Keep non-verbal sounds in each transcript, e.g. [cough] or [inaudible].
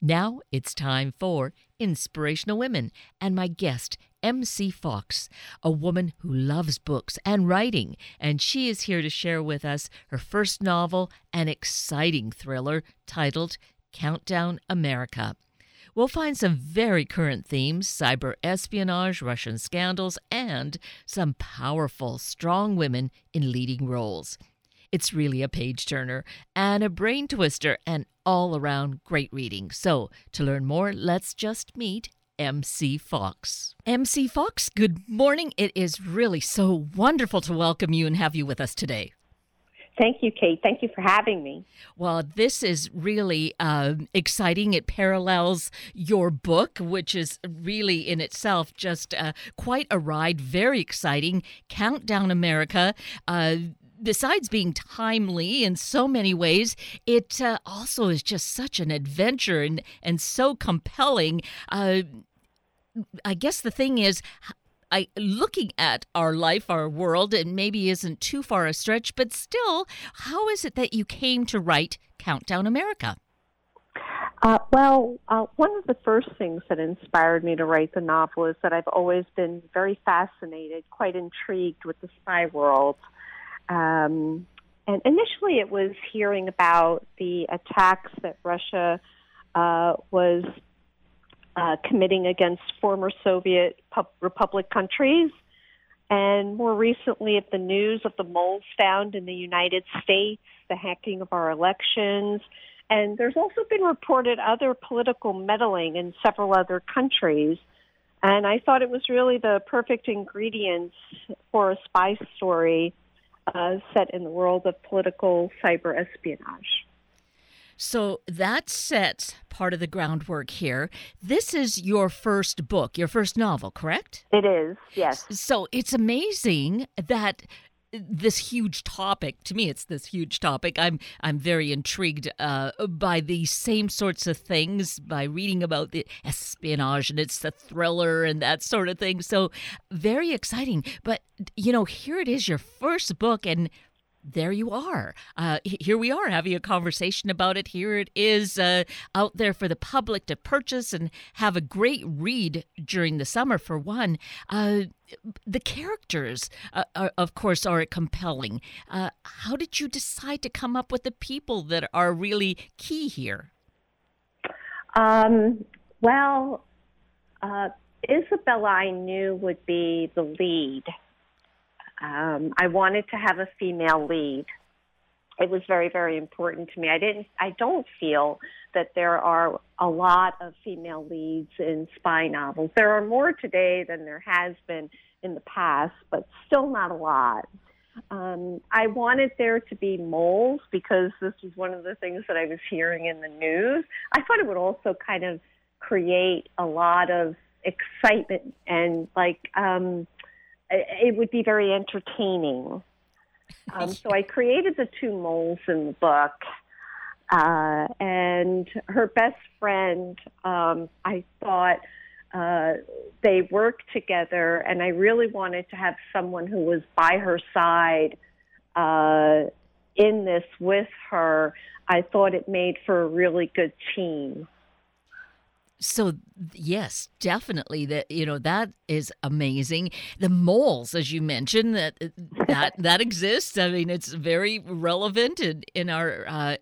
Now it's time for Inspirational Women and my guest, MC Fox, a woman who loves books and writing, and she is here to share with us her first novel, an exciting thriller titled Countdown America. We'll find some very current themes cyber espionage, Russian scandals, and some powerful, strong women in leading roles. It's really a page turner and a brain twister and all around great reading. So, to learn more, let's just meet MC Fox. MC Fox, good morning. It is really so wonderful to welcome you and have you with us today. Thank you, Kate. Thank you for having me. Well, this is really uh, exciting. It parallels your book, which is really in itself just uh, quite a ride. Very exciting. Countdown America. Uh, besides being timely in so many ways, it uh, also is just such an adventure and, and so compelling. Uh, I guess the thing is, I looking at our life, our world, it maybe isn't too far a stretch, but still, how is it that you came to write Countdown America? Uh, well, uh, one of the first things that inspired me to write the novel is that I've always been very fascinated, quite intrigued with the spy world. Um, and initially, it was hearing about the attacks that Russia uh, was uh, committing against former Soviet republic countries. And more recently, of the news of the moles found in the United States, the hacking of our elections. And there's also been reported other political meddling in several other countries. And I thought it was really the perfect ingredients for a spy story uh, set in the world of political cyber espionage. So that sets part of the groundwork here. This is your first book, your first novel, correct? It is, yes. So it's amazing that this huge topic to me it's this huge topic. I'm i'm very intrigued uh, by these same sorts of things by reading about the espionage and it's the thriller and that sort of thing. So very exciting. But you know here it is your first book and there you are. Uh, here we are having a conversation about it. Here it is uh, out there for the public to purchase and have a great read during the summer, for one. Uh, the characters, uh, are, of course, are compelling. Uh, how did you decide to come up with the people that are really key here? Um, well, uh, Isabella, I knew would be the lead um, I wanted to have a female lead. It was very, very important to me. I didn't, I don't feel that there are a lot of female leads in spy novels. There are more today than there has been in the past, but still not a lot. Um, I wanted there to be moles because this was one of the things that I was hearing in the news. I thought it would also kind of create a lot of excitement and like um, it would be very entertaining. Um, so I created the two moles in the book. Uh, and her best friend, um, I thought uh, they worked together, and I really wanted to have someone who was by her side uh, in this with her. I thought it made for a really good team. So yes, definitely that you know that is amazing. The moles, as you mentioned, that that [laughs] that exists. I mean, it's very relevant in, in our uh,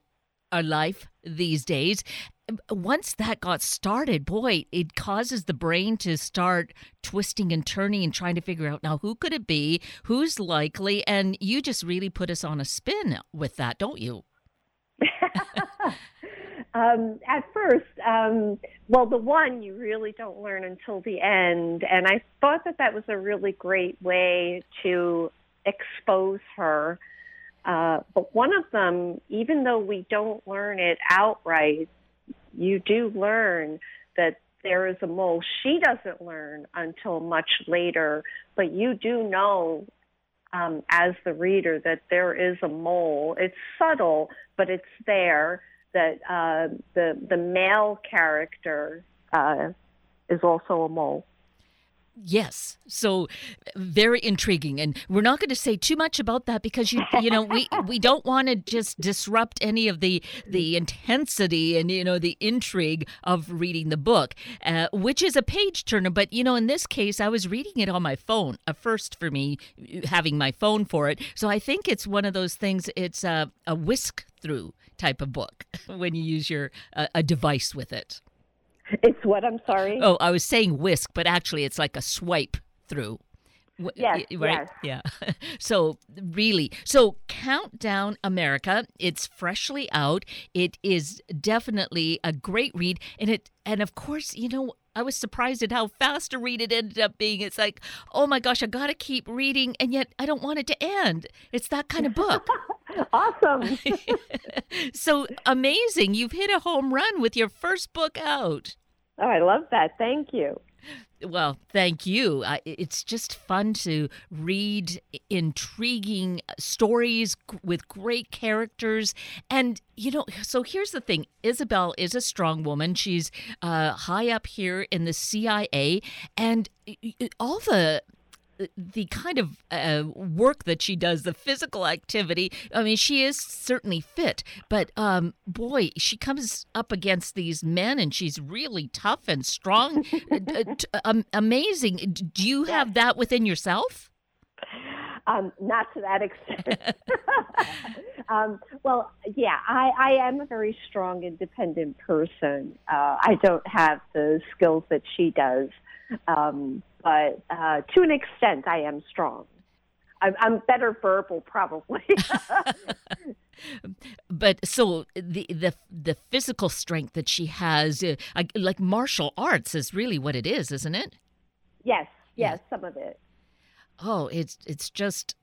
our life these days. Once that got started, boy, it causes the brain to start twisting and turning and trying to figure out now who could it be, who's likely, and you just really put us on a spin with that, don't you? [laughs] Um, at first, um, well, the one you really don't learn until the end, and I thought that that was a really great way to expose her. Uh, but one of them, even though we don't learn it outright, you do learn that there is a mole. She doesn't learn until much later, but you do know um, as the reader that there is a mole. It's subtle, but it's there that uh, the the male character uh, is also a mole. Yes. So very intriguing and we're not going to say too much about that because you you know we we don't want to just disrupt any of the the intensity and you know the intrigue of reading the book uh, which is a page turner but you know in this case I was reading it on my phone a first for me having my phone for it so I think it's one of those things it's a, a whisk through type of book [laughs] when you use your uh, a device with it. It's what I'm sorry. Oh, I was saying whisk, but actually it's like a swipe through. Yes, right. Yes. Yeah. [laughs] so really, so Countdown America. It's freshly out. It is definitely a great read, and it and of course, you know, I was surprised at how fast a read it ended up being. It's like, oh my gosh, I got to keep reading, and yet I don't want it to end. It's that kind of book. [laughs] awesome. [laughs] so amazing. You've hit a home run with your first book out. Oh, I love that. Thank you. Well, thank you. I, it's just fun to read intriguing stories with great characters. And, you know, so here's the thing Isabel is a strong woman. She's uh, high up here in the CIA. And all the the kind of uh, work that she does, the physical activity. I mean, she is certainly fit, but um, boy, she comes up against these men, and she's really tough and strong. [laughs] um, amazing. Do you have that within yourself? Um, not to that extent. [laughs] [laughs] um, well, yeah, I, I am a very strong, independent person. Uh, I don't have the skills that she does. Um, but uh, to an extent, I am strong. I'm, I'm better verbal, probably. [laughs] but so the the the physical strength that she has, uh, like martial arts, is really what it is, isn't it? Yes, yes, yeah. some of it. Oh, it's it's just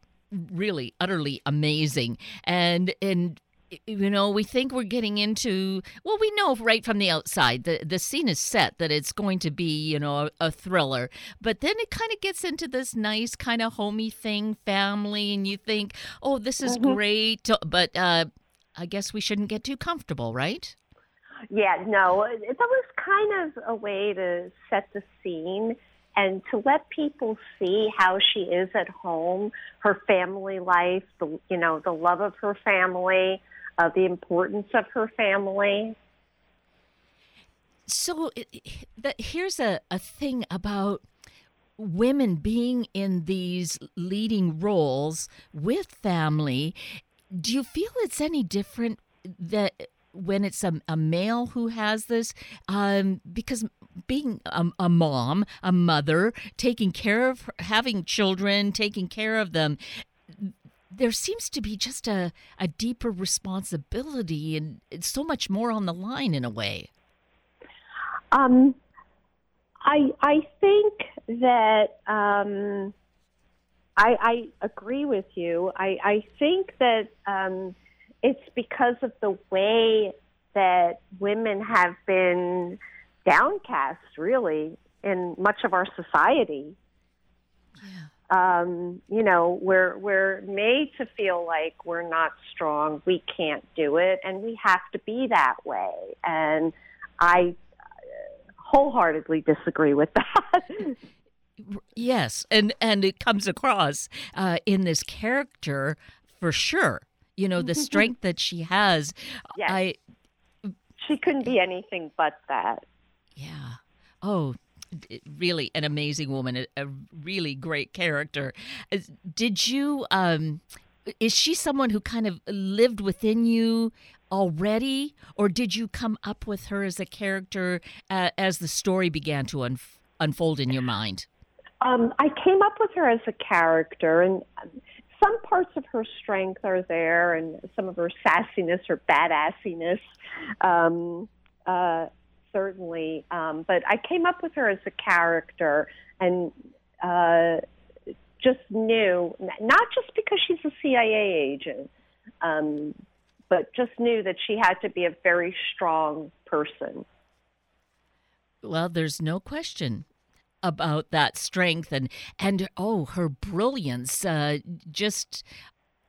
really utterly amazing, and and you know, we think we're getting into, well, we know right from the outside, the, the scene is set that it's going to be, you know, a, a thriller. But then it kind of gets into this nice kind of homey thing, family, and you think, oh, this is mm-hmm. great. But uh, I guess we shouldn't get too comfortable, right? Yeah, no, it's always kind of a way to set the scene and to let people see how she is at home, her family life, the you know, the love of her family, uh, the importance of her family. So the, here's a, a thing about women being in these leading roles with family. Do you feel it's any different that when it's a, a male who has this? Um, because being a, a, mom, a mother, taking care of having children, taking care of them, there seems to be just a, a deeper responsibility and it's so much more on the line in a way. Um, I I think that um, I, I agree with you. I, I think that um, it's because of the way that women have been downcast, really, in much of our society. Yeah um, you know, we're we're made to feel like we're not strong, we can't do it, and we have to be that way. And I wholeheartedly disagree with [laughs] that. yes, and and it comes across uh, in this character for sure. You know, the [laughs] strength that she has. Yes. I she couldn't be anything but that. Yeah. Oh, really an amazing woman, a, a really great character. Did you? Um, is she someone who kind of lived within you already, or did you come up with her as a character uh, as the story began to un- unfold in your mind? Um, I came up with her as a character, and some parts of her strength are there, and some of her sassiness or badassiness. Um, uh, certainly. Um, but I came up with her as a character and uh, just knew, not just because she's a CIA agent, um, but just knew that she had to be a very strong person. Well, there's no question about that strength and and oh her brilliance uh, just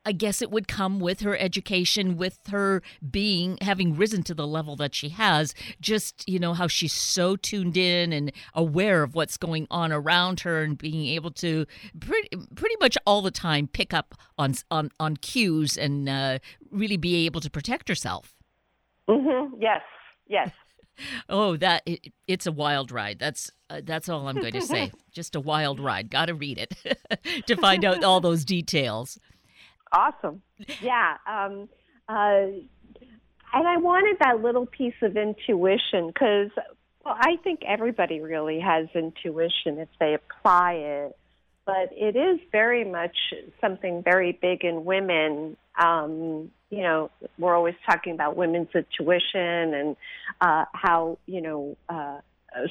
I guess it would come with her education, with her being having risen to the level that she has. Just you know how she's so tuned in and aware of what's going on around her, and being able to pretty pretty much all the time pick up on on on cues and uh, really be able to protect herself. Mm-hmm. Yes. Yes. [laughs] Oh, that it, it's a wild ride. That's uh, that's all I'm going to say. [laughs] Just a wild ride. Got to read it [laughs] to find out all those details. Awesome. Yeah. Um, uh, and I wanted that little piece of intuition because well, I think everybody really has intuition if they apply it. But it is very much something very big in women. Um, you know, we're always talking about women's intuition and uh, how, you know, uh,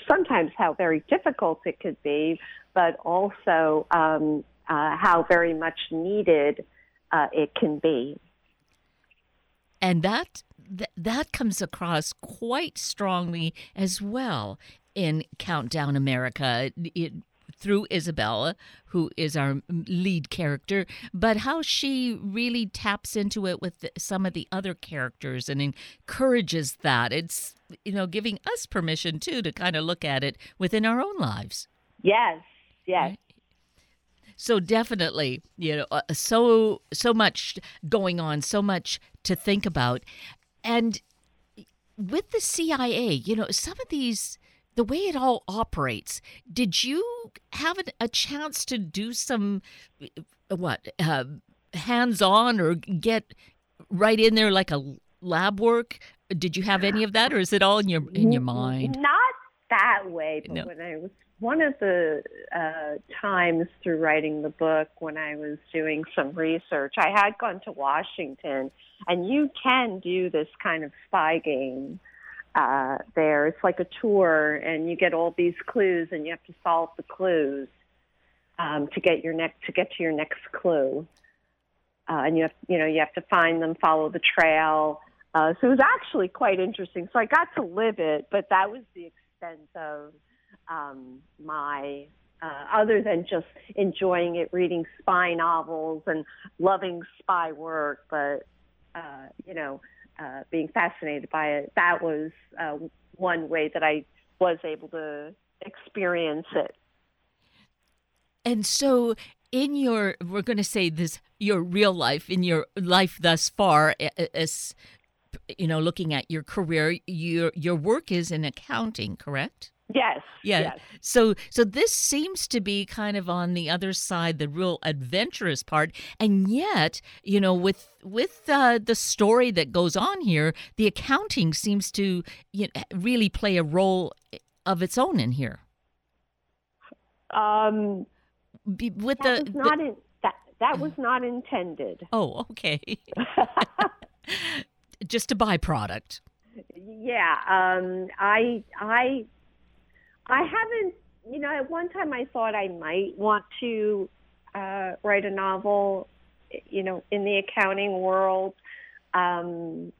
sometimes how very difficult it could be, but also um, uh, how very much needed uh, it can be. And that th- that comes across quite strongly as well in Countdown America. It, through Isabella, who is our lead character, but how she really taps into it with some of the other characters and encourages that. It's, you know, giving us permission too to kind of look at it within our own lives. Yes, yes. Right? So definitely, you know, uh, so so much going on, so much to think about, and with the CIA, you know, some of these the way it all operates. Did you have a chance to do some uh, what uh, hands-on or get right in there like a lab work? Did you have any of that, or is it all in your in your mind? Not that way, but no. when I was one of the uh, times through writing the book when I was doing some research, I had gone to Washington, and you can do this kind of spy game uh, there. It's like a tour, and you get all these clues, and you have to solve the clues um, to get your next to get to your next clue. Uh, and you have you know you have to find them, follow the trail. Uh, so it was actually quite interesting. So I got to live it, but that was the extent of um, my uh, other than just enjoying it, reading spy novels and loving spy work, but uh, you know, uh, being fascinated by it. That was uh, one way that I was able to experience it. And so, in your, we're going to say this, your real life, in your life thus far, as you know, looking at your career, your your work is in accounting, correct? Yes. Yeah. Yes. So so this seems to be kind of on the other side, the real adventurous part, and yet you know with with uh, the story that goes on here, the accounting seems to you know, really play a role of its own in here. Um, with that the, was not the, in, that that was not intended. [laughs] Oh, okay. [laughs] [laughs] Just a byproduct. Yeah, um, I I I haven't, you know, at one time I thought I might want to uh, write a novel, you know, in the accounting world. Um,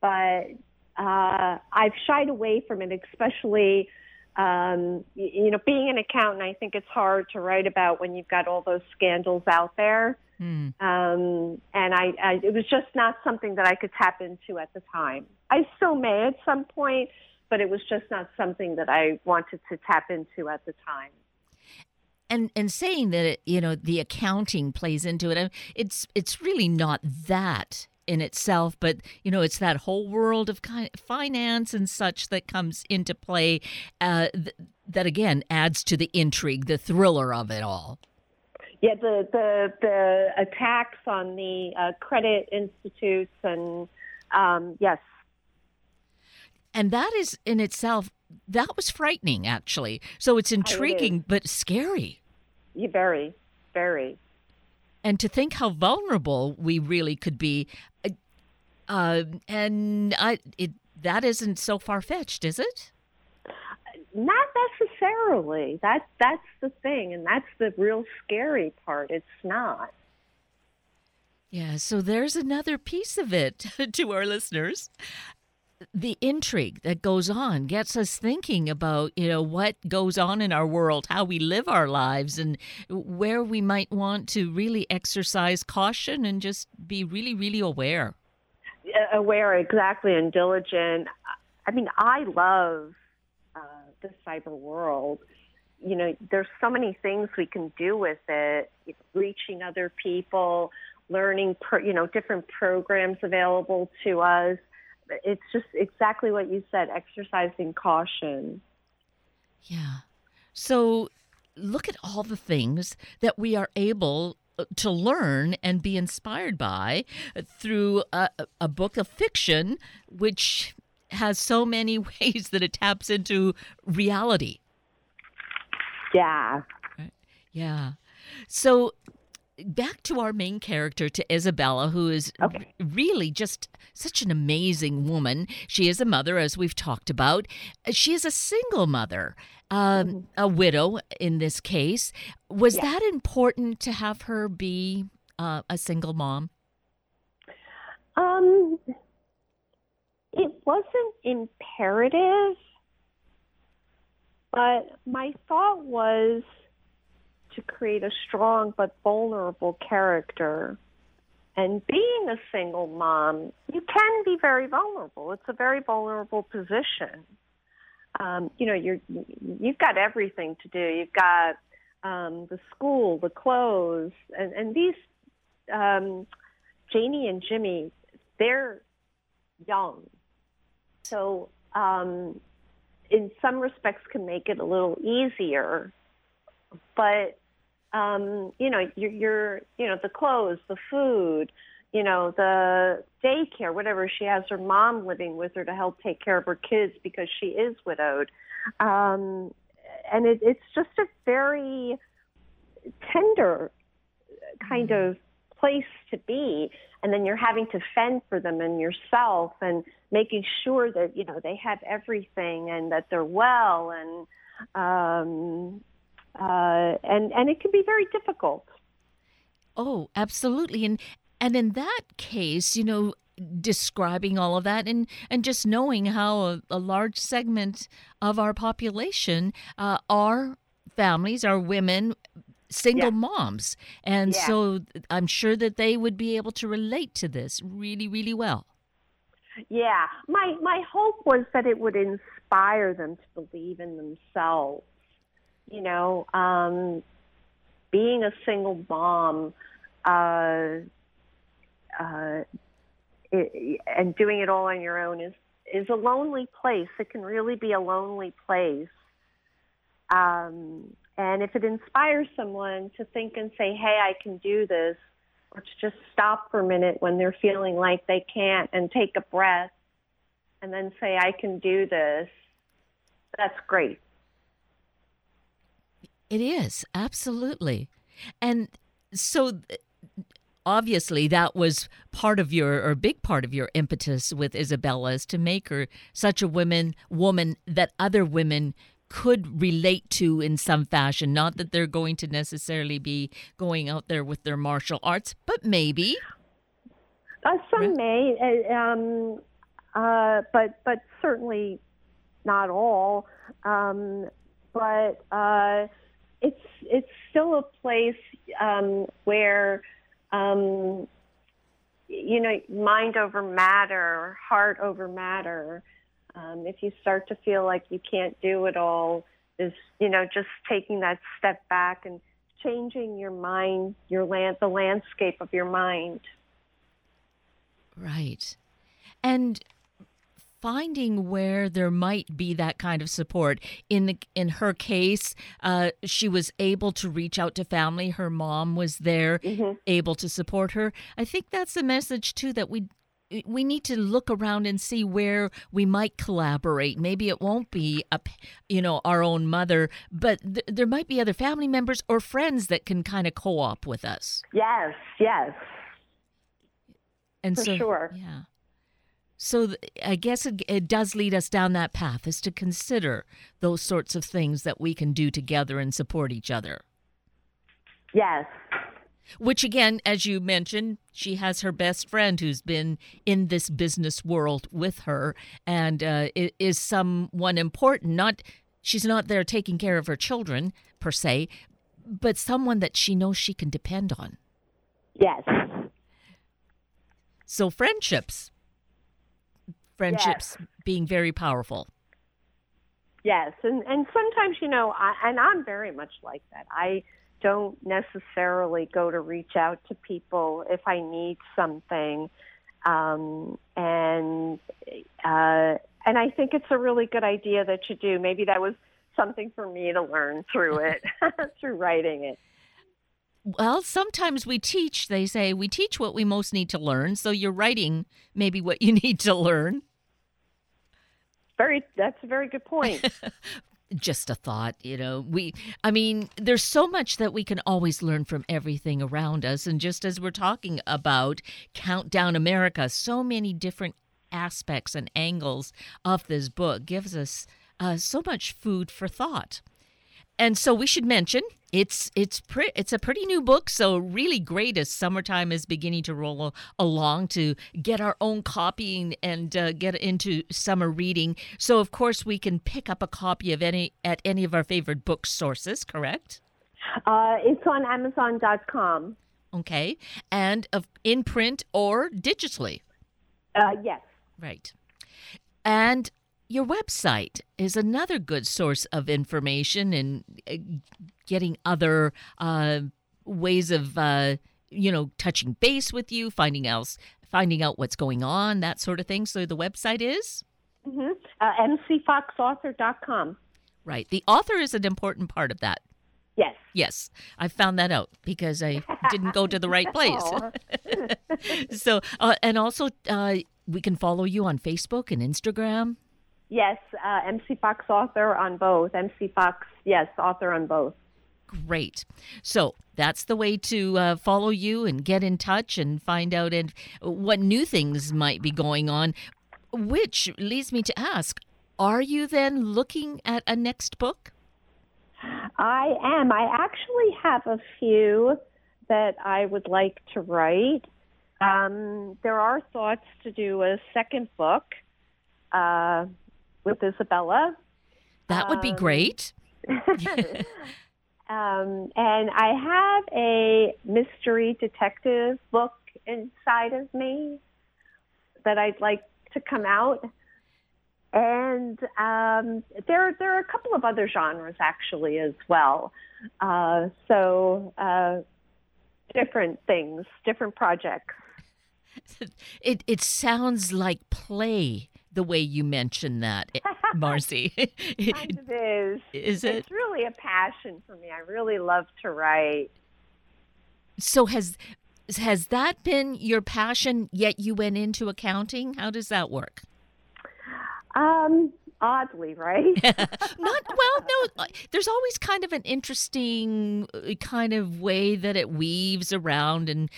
but uh, I've shied away from it, especially, um, you know, being an accountant. I think it's hard to write about when you've got all those scandals out there. Mm. Um, and I, I, it was just not something that I could tap into at the time. I still may at some point, but it was just not something that I wanted to tap into at the time. And and saying that it, you know the accounting plays into it, it's it's really not that in itself, but you know it's that whole world of finance and such that comes into play. Uh, th- that again adds to the intrigue, the thriller of it all. Yeah, the the the attacks on the uh, credit institutes and um, yes, and that is in itself that was frightening actually. So it's intriguing but scary. Yeah, very very. And to think how vulnerable we really could be uh, uh and I, it, that isn't so far-fetched is it? Not necessarily. That that's the thing and that's the real scary part. It's not. Yeah, so there's another piece of it [laughs] to our listeners. The intrigue that goes on gets us thinking about you know what goes on in our world how we live our lives and where we might want to really exercise caution and just be really really aware. Aware exactly and diligent. I mean i love uh, the cyber world. You know there's so many things we can do with it reaching other people learning you know different programs available to us it's just exactly what you said exercising caution. Yeah. So look at all the things that we are able uh, to learn and be inspired by through a, a book of fiction, which has so many [laughs] ways that it taps into reality. Yeah. Yeah. So back to our main character, to Isabella, who is okay. really just such an amazing woman. She is a mother, as we've talked about. She is a single mother, um, mm-hmm. a widow in this case. Was yeah. that important to have her be uh, a single mom? Um, it wasn't imperative, but my thought was to create a strong but vulnerable character. And being a single mom, you can be very vulnerable. It's a very vulnerable position. Um, you know, you're you've got everything to do. You've got um, the school, the clothes, and and these um, Janie and Jimmy, they're young, so um, in some respects can make it a little easier. But um, you know, your, your, you know, the clothes, the food, you know, the daycare, whatever. She has her mom living with her to help take care of her kids because she is widowed. Um, and it, it's just a very tender kind mm-hmm. of place to be. And then you're having to fend for them and yourself and making sure that, you know, they have everything and that they're well and, um, uh, and and it can be very difficult. Oh, absolutely, and and in that case, you know, describing all of that and and just knowing how a, a large segment of our population uh, are families, are women, single yeah. moms, and yeah. so I'm sure that they would be able to relate to this really, really well. Yeah, my my hope was that it would inspire them to believe in themselves you know, um, being a single mom uh, uh, and doing it all on your own is is a lonely place. It can really be a lonely place. Um, and if it inspires someone to think and say, "Hey, I can do this," or to just stop for a minute when they're feeling like they can't and take a breath, and then say, "I can do this," that's great. It is, absolutely. And so obviously that was part of your or a big part of your impetus with Isabella is to make her such a woman woman that other women could relate to in some fashion. Not that they're going to necessarily be going out there with their martial arts, but maybe. Uh, some may, uh, um, uh, but but certainly not all. Um, but uh, it's it's still a place um, where um, you know mind over matter, heart over matter. Um, if you start to feel like you can't do it all, is you know just taking that step back and changing your mind, your land, the landscape of your mind. Right, and finding where there might be that kind of support. In the, in her case, uh, she was able to reach out to family. Her mom was there, mm-hmm. able to support her. I think that's a message too that we we need to look around and see where we might collaborate. Maybe it won't be a, you know, our own mother, but th- there might be other family members or friends that can kind of co-op with us. Yes, yes. And For so, sure. yeah. So I guess it, it, does lead us down that path is to consider those sorts of things that we can do together and support each other. Yes. Which, again, as you mentioned, she has her best friend who's been in this business world with her and uh, is someone important. Not she's not there taking care of her children per se, but someone that she knows she can depend on. Yes. So friendships, friendships yes. being very powerful. Yes, and and sometimes you know, I, and I'm very much like that. I don't necessarily go to reach out to people if I need something. Um, and uh, and I think it's a really good idea that you do. Maybe that was something for me to learn through [laughs] it, [laughs] through writing it. Well, sometimes we teach, they say, we teach what we most need to learn. So you're writing maybe what you [laughs] need to learn. Very, that's a very good point. [laughs] just a thought, you know. We I mean, there's so much that we can always learn from everything around us and just as we're talking about Countdown America, so many different aspects and angles of this book gives us uh, so much food for thought. And so we should mention it's it's pre- it's a pretty new book, so really great as summertime is beginning to roll along to get our own copying and uh, get into summer reading. So of course we can pick up a copy of any at any of our favorite book sources. Correct? Uh, it's on Amazon.com. Okay, and of in print or digitally. Uh, yes. Right. And your website is another good source of information and uh, getting other uh, ways of uh, you know touching base with you, finding out finding out what's going on, that sort of thing. So the website is mm-hmm. uh, mcfoxauthor.com. Right. The author is an important part of that. Yes. Yes, I found that out because I didn't go to the right [laughs] place. [laughs] so, uh, and also, uh, we can follow you on Facebook and Instagram. Yes, uh, MC Fox author on both. MC Fox, yes, author on both. Great. So that's the way to uh, follow you and get in touch and find out and what new things might be going on. Which leads me to ask: Are you then looking at a next book? I am. I actually have a few that I would like to write. Um, there are thoughts to do a second book. Uh, with Isabella. That would be um, great. [laughs] um, and I have a mystery detective book inside of me that I'd like to come out. And um, there, there are a couple of other genres actually as well. Uh, so uh, different things, different projects. [laughs] It it sounds like play the way you mention that, eh, [laughs] Marcie. it [laughs] kind of is. Is it? It's really a passion for me. I really love to write. So has has that been your passion? Yet you went into accounting. How does that work? Um, oddly, right? [laughs] Not well. No, there's always kind of an interesting uh, kind of way that it weaves around, and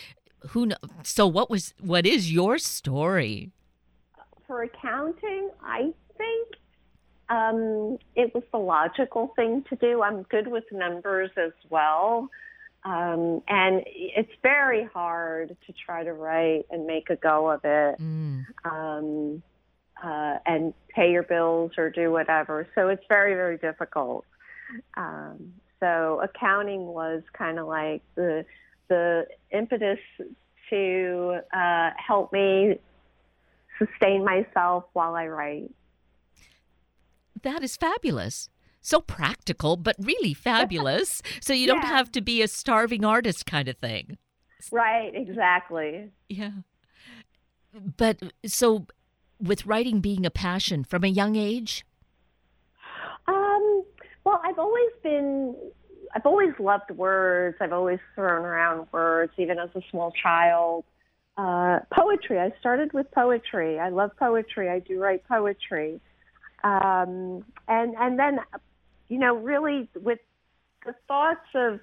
who knows. So, what was what is your story? For accounting, I think um, it was the logical thing to do. I'm good with numbers as well. Um, and it's very hard to try to write and make a go of it mm. um, uh, and pay your bills or do whatever. So it's very, very difficult. Um, so accounting was kind of like the the impetus to uh, help me sustain myself while I write. That is fabulous. So practical, but really fabulous. [laughs] so you don't have to be a starving artist kind of thing. Right, exactly. Yeah. But so with writing being a passion from a young age? Um, well, I've always been I've always loved words. I've always thrown around words even as a small child uh, poetry. I started with poetry. I love poetry. I do write poetry, um, and and then, you know, really with the thoughts of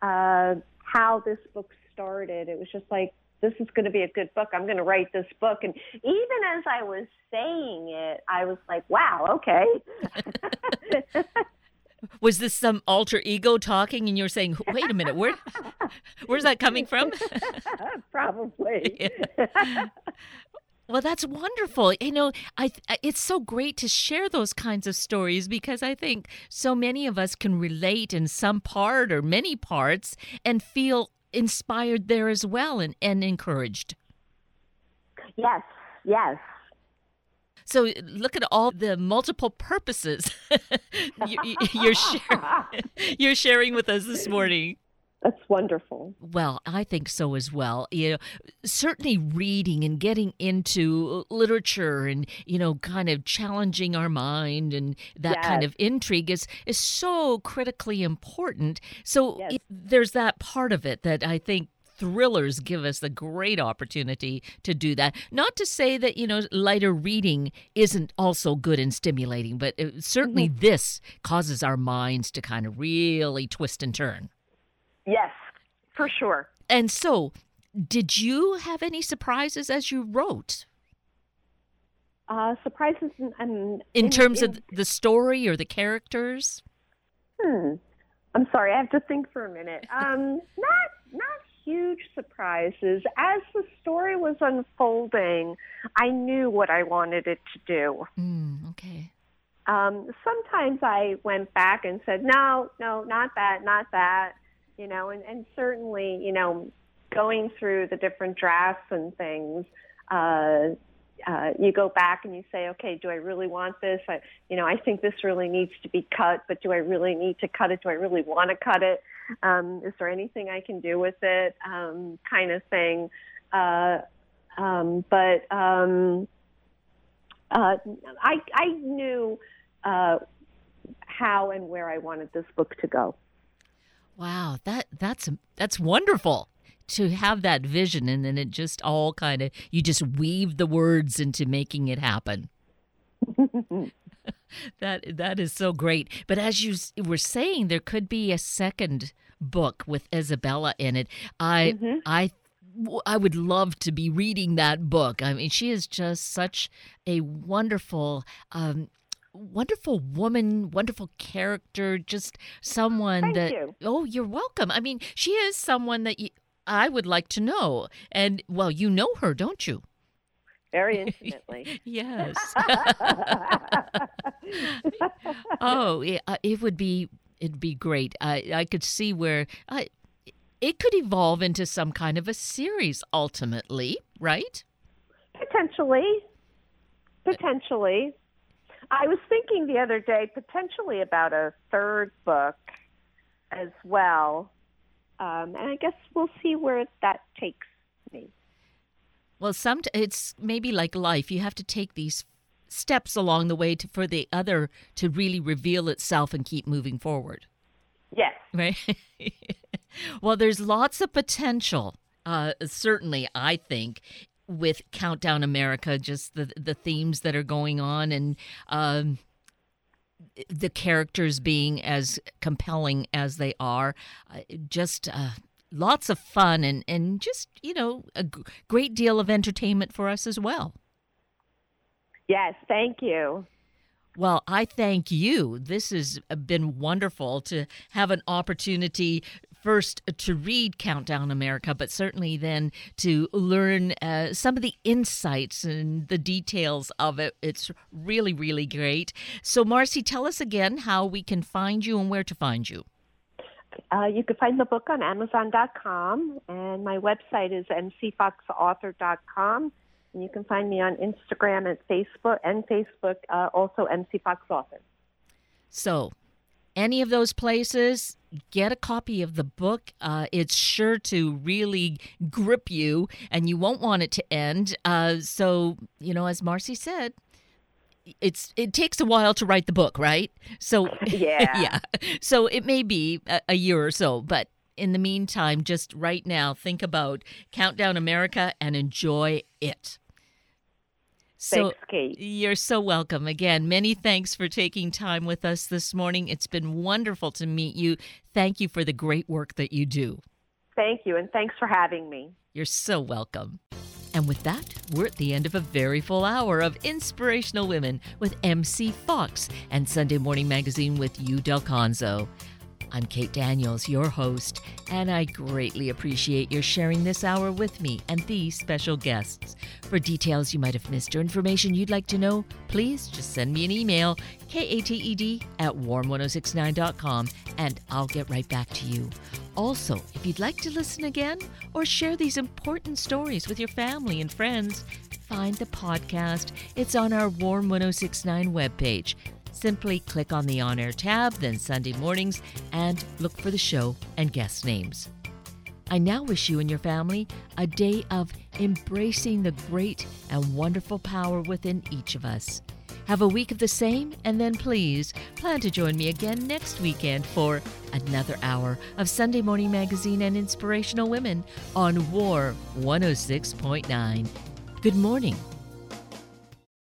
uh, how this book started, it was just like this is going to be a good book. I'm going to write this book, and even as I was saying it, I was like, wow, okay. [laughs] Was this some alter ego talking and you're saying, wait a minute, where, where's that coming from? [laughs] Probably. [laughs] Well, that's wonderful. You know, I it's so great to share those kinds of stories because I think so many of us can relate in some part or many parts and feel inspired there as well and, and encouraged. Yes, yes. So look at all the multiple purposes [laughs] you, you're, share, [laughs] you're sharing with us this morning. That's wonderful. Well, I think so as well. You know, certainly reading and getting into literature and you know, kind of challenging our mind and that yes. kind of intrigue is is so critically important. So yes. it, there's that part of it that I think thrillers give us a great opportunity to do that. Not to say that, you know, lighter reading isn't also good and stimulating, but it, certainly mm-hmm. this causes our minds to kind of really twist and turn. Yes, for sure. And so, did you have any surprises as you wrote? Uh, surprises in, in, in terms in, of the story or the characters? Hmm. I'm sorry, I have to think for a minute. Um, not not huge surprises. As the story was unfolding, I knew what I wanted it to do. Mm, okay. Um, sometimes I went back and said, no, no, not that, not that you know, and, and certainly, you know, going through the different drafts and things, uh, uh, you go back and you say, okay, do I really want this? I, you know, I think this really needs to be cut, but do I really need to cut it? Do I really want to cut it? Um, is there anything I can do with it? Um, kind of thing. Uh, um, but um, uh, I, I knew uh, how and where I wanted this book to go. Wow, that that's that's wonderful to have that vision and then it just all kind of you just weave the words into making it happen. [laughs] that that is so great. But as you were saying there could be a second book with Isabella in it. I mm-hmm. I I would love to be reading that book. I mean, she is just such a wonderful um, wonderful woman, wonderful character, just someone Thank that you. Oh, you're welcome. I mean, she is someone that you, I would like to know. And well, you know her, don't you? Very [laughs] intimately. yes. [laughs] oh, it, uh, it would be it'd be great. I I could see where I it could evolve into some kind of a series ultimately, right? Potentially. Potentially. I was thinking the other day potentially about a third book as well. Um, and I guess we'll see where that takes me. Well, some it's maybe like life. You have to take these steps along the way to, for the other to really reveal itself and keep moving forward. Yes. Right. [laughs] well, there's lots of potential. Uh, certainly, I think with Countdown America, just the the themes that are going on and um, the characters being as compelling as they are, uh, just. Uh, lots of fun and, and just, you know, a g- great deal of entertainment for us as well. Yes, thank you. Well, I thank you. This has been wonderful to have an opportunity first to read Countdown America, but certainly then to learn uh, some of the insights and the details of it. It's really, really great. So, Marcie, tell us again how we can find you and where to find you. Uh, you can find the book on Amazon.com, and my website is mcfoxauthor.com. And you can find me on Instagram and Facebook, and Facebook, uh, also mcfoxauthor. So, any of those places, get a copy of the book. Uh, it's sure to really grip you, and you won't want it to end. Uh, so, you know, as Marcie said, it's it takes a while to write the book, right? So [laughs] yeah, yeah. So it may be a, a year or so, but in the meantime, just right now, think about Countdown America and enjoy it. So thanks, Kate. You're so welcome. Again, many thanks for taking time with us this morning. It's been wonderful to meet you. Thank you for the great work that you do. Thank you, and thanks for having me. You're so welcome. And with that, we're at the end of a very full hour of Inspirational Women with MC Fox and Sunday Morning Magazine with Hu Dalconzo. I'm Kate Daniels, your host, and I greatly appreciate your sharing this hour with me and these special guests. For details you might have missed or information you'd like to know, please just send me an email, kated at warm1069.com, and I'll get right back to you. Also, if you'd like to listen again or share these important stories with your family and friends, find the podcast. It's on our Warm 1069 webpage. Simply click on the On Air tab, then Sunday mornings, and look for the show and guest names. I now wish you and your family a day of embracing the great and wonderful power within each of us. Have a week of the same, and then please plan to join me again next weekend for another hour of Sunday Morning Magazine and Inspirational Women on Warm 106.9. Good morning